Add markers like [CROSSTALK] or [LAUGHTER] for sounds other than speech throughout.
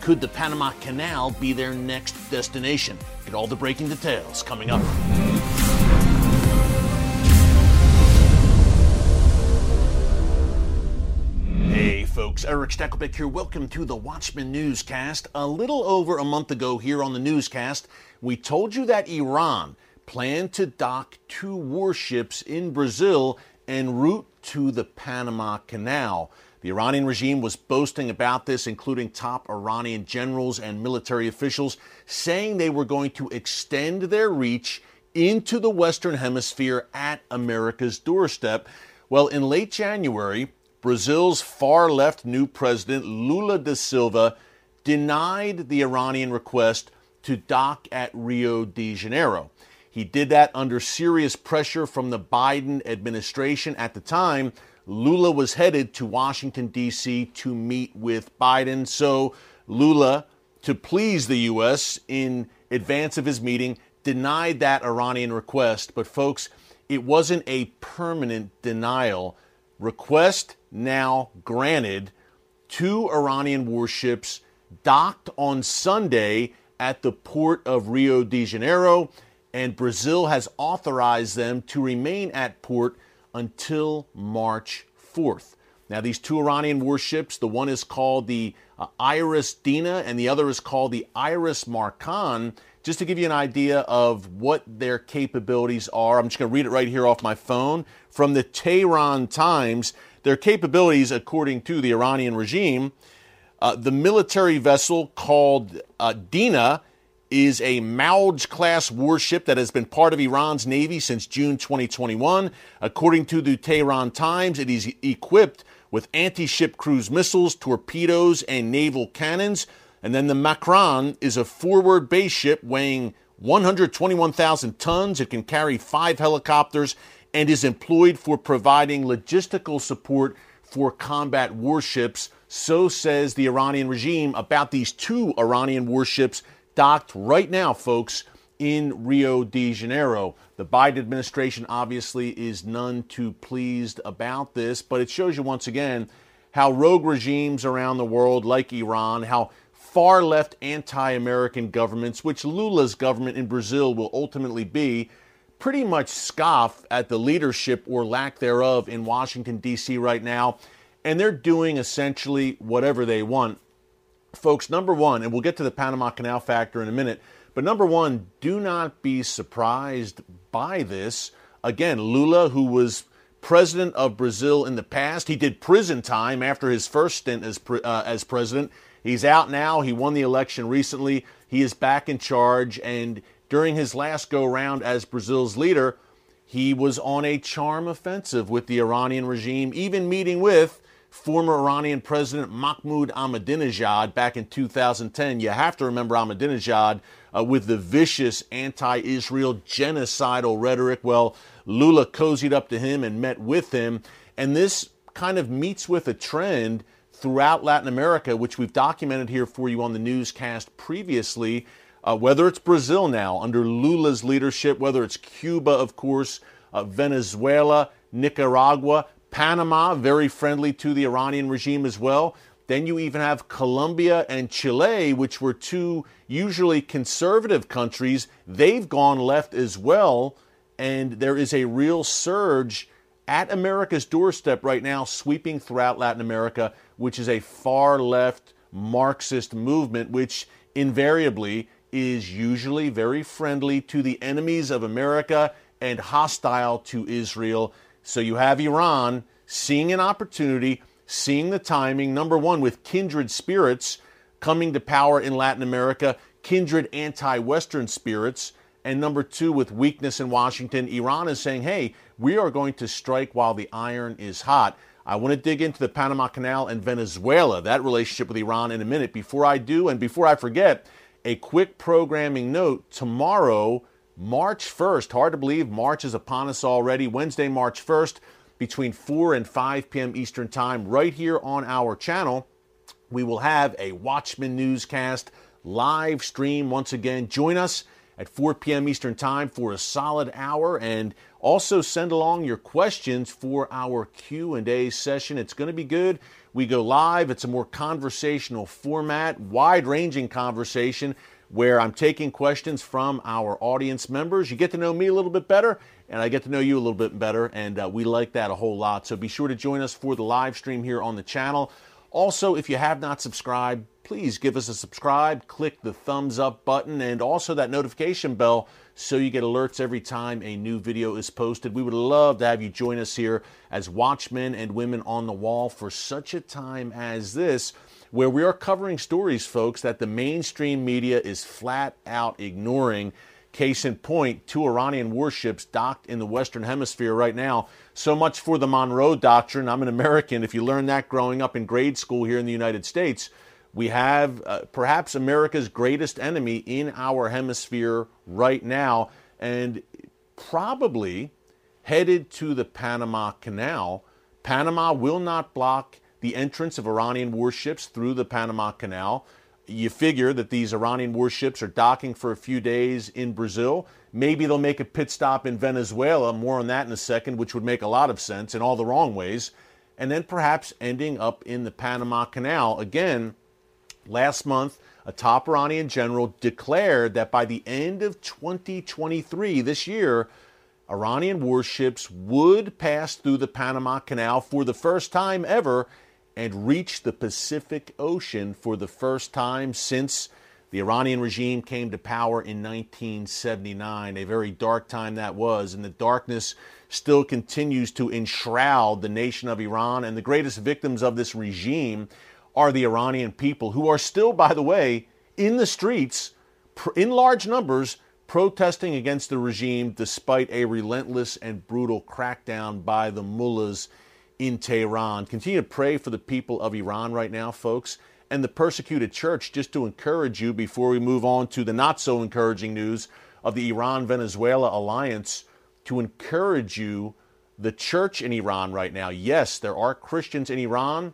Could the Panama Canal be their next destination? Get all the breaking details coming up. Hey folks, Erick Stakelbeck here. Welcome to the Watchman Newscast. A little over a month ago here on the newscast, we told you that Iran planned to dock two warships in Brazil en route to the Panama Canal. The Iranian regime was boasting about this, including top Iranian generals and military officials, saying they were going to extend their reach into the Western Hemisphere at America's doorstep. Well, in late January, Brazil's far left new president, Lula da Silva, denied the Iranian request to dock at Rio de Janeiro. He did that under serious pressure from the Biden administration at the time Lula was headed to Washington, D.C. to meet with Biden. So Lula, to please the U.S. in advance of his meeting, denied that Iranian request. But, folks, it wasn't a permanent denial. Request now granted. Two Iranian warships docked on Sunday at the port of Rio de Janeiro, and Brazil has authorized them to remain at port until March 4th. Now, these two Iranian warships, the one is called the uh, Iris Dina and the other is called the Iris Makran. Just to give you an idea of what their capabilities are, I'm just going to read it right here off my phone from the Tehran Times. Their capabilities, according to the Iranian regime, uh, the military vessel called uh, Dina is a Mauj class warship that has been part of Iran's Navy since June 2021. According to the Tehran Times, it is equipped with anti ship cruise missiles, torpedoes, and naval cannons. And then the Makran is a forward base ship weighing 121,000 tons. It can carry five helicopters and is employed for providing logistical support for combat warships. So says the Iranian regime about these two Iranian warships docked right now, folks, in Rio de Janeiro. The Biden administration obviously is none too pleased about this, but it shows you once again how rogue regimes around the world, like Iran, how far left anti American governments, which Lula's government in Brazil will ultimately be, pretty much scoff at the leadership or lack thereof in Washington, D.C. right now. And they're doing essentially whatever they want folks, number one, and we'll get to the Panama Canal factor in a minute, but number one, do not be surprised by this. Again, Lula, who was president of Brazil in the past, he did prison time after his first stint as, uh, as president. He's out now. He won the election recently. He is back in charge. And during his last go round as Brazil's leader, he was on a charm offensive with the Iranian regime, even meeting with former Iranian President Mahmoud Ahmadinejad back in 2010. You have to remember Ahmadinejad uh, with the vicious anti Israel genocidal rhetoric. Well, Lula cozied up to him and met with him. And this kind of meets with a trend throughout Latin America, which we've documented here for you on the newscast previously. Uh, whether it's Brazil now under Lula's leadership, whether it's Cuba, of course, uh, Venezuela, Nicaragua, Panama, very friendly to the Iranian regime as well. Then you even have Colombia and Chile, which were two usually conservative countries. They've gone left as well. And there is a real surge at America's doorstep right now, sweeping throughout Latin America, which is a far left Marxist movement, which invariably is usually very friendly to the enemies of America and hostile to Israel. So you have Iran seeing an opportunity, seeing the timing, number one, with kindred spirits coming to power in Latin America, kindred anti Western spirits. And number two, with weakness in Washington, Iran is saying, hey, we are going to strike while the iron is hot. I want to dig into the Panama Canal and Venezuela, that relationship with Iran in a minute. Before I do, and before I forget, a quick programming note tomorrow, March 1st, hard to believe, March is upon us already, Wednesday, March 1st, between 4 and 5 p.m. Eastern Time, right here on our channel, we will have a Watchman newscast live stream once again. Join us at 4 p.m. Eastern Time for a solid hour and also send along your questions for our Q&A session. It's going to be good. We go live. It's a more conversational format, wide-ranging conversation where I'm taking questions from our audience members. You get to know me a little bit better and I get to know you a little bit better and uh, we like that a whole lot. So be sure to join us for the live stream here on the channel. Also, if you have not subscribed, please give us a subscribe, click the thumbs up button, and also that notification bell so you get alerts every time a new video is posted. We would love to have you join us here as watchmen and women on the wall for such a time as this, where we are covering stories, folks, that the mainstream media is flat out ignoring. Case in point, two Iranian warships docked in the Western Hemisphere right now. So much for the Monroe Doctrine. I'm an American. If you learned that growing up in grade school here in the United States, we have uh, perhaps America's greatest enemy in our hemisphere right now, and probably headed to the Panama Canal. Panama will not block the entrance of Iranian warships through the Panama Canal. You figure that these Iranian warships are docking for a few days in Brazil. Maybe they'll make a pit stop in Venezuela, more on that in a second, which would make a lot of sense in all the wrong ways. And then perhaps ending up in the Panama Canal. Again, Last month, a top Iranian general declared that by the end of 2023, this year, Iranian warships would pass through the Panama Canal for the first time ever and reach the Pacific Ocean for the first time since the Iranian regime came to power in 1979. A very dark time that was, and the darkness still continues to enshroud the nation of Iran. And the greatest victims of this regime are the Iranian people, who are still, by the way, in the streets in large numbers protesting against the regime despite a relentless and brutal crackdown by the mullahs in Tehran. Continue to pray for the people of Iran right now, folks, and the persecuted church, just to encourage you before we move on to the not so encouraging news of the Iran Venezuela alliance, to encourage you, the church in Iran right now. Yes, there are Christians in Iran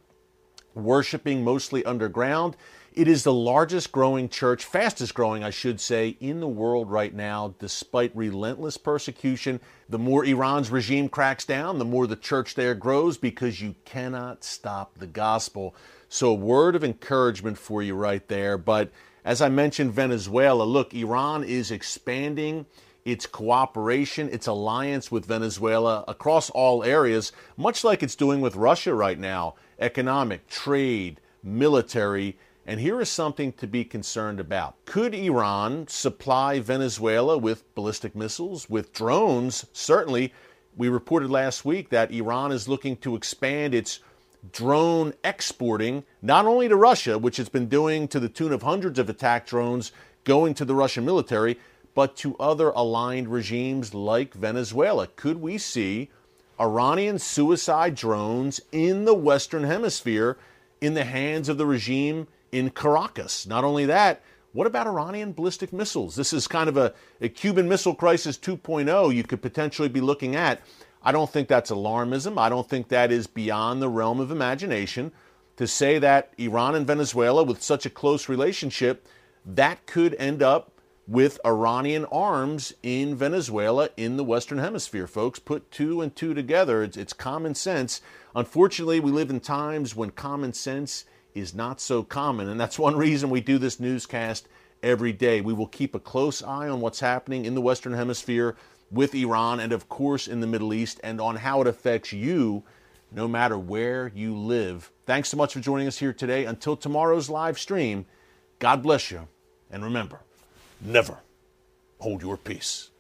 worshiping mostly underground. It is the largest growing church, fastest growing, I should say, in the world right now, despite relentless persecution. The more Iran's regime cracks down, the more the church there grows because you cannot stop the gospel. So, a word of encouragement for you right there. But as I mentioned, Venezuela, look, Iran is expanding its cooperation, its alliance with Venezuela across all areas, much like it's doing with Russia right now economic, trade, military. And here is something to be concerned about. Could Iran supply Venezuela with ballistic missiles, with drones? Certainly. We reported last week that Iran is looking to expand its drone exporting, not only to Russia, which it's been doing to the tune of hundreds of attack drones going to the Russian military, but to other aligned regimes like Venezuela. Could we see Iranian suicide drones in the Western Hemisphere in the hands of the regime in Caracas. Not only that, what about Iranian ballistic missiles? This is kind of a, a Cuban Missile Crisis 2.0 you could potentially be looking at. I don't think that's alarmism. I don't think that is beyond the realm of imagination to say that Iran and Venezuela, with such a close relationship, that could end up with Iranian arms in Venezuela in the Western Hemisphere, folks. Put two and two together. It's, it's, common sense. Unfortunately, we live in times when common sense is not so common, and that's [LAUGHS] one reason we do this newscast every day. We will keep a close eye on what's happening in the Western Hemisphere with Iran and, of course, in the Middle East and on how it affects you no matter where you live. Thanks so much for joining us here today. Until tomorrow's live stream, God bless you, and remember, never hold your peace.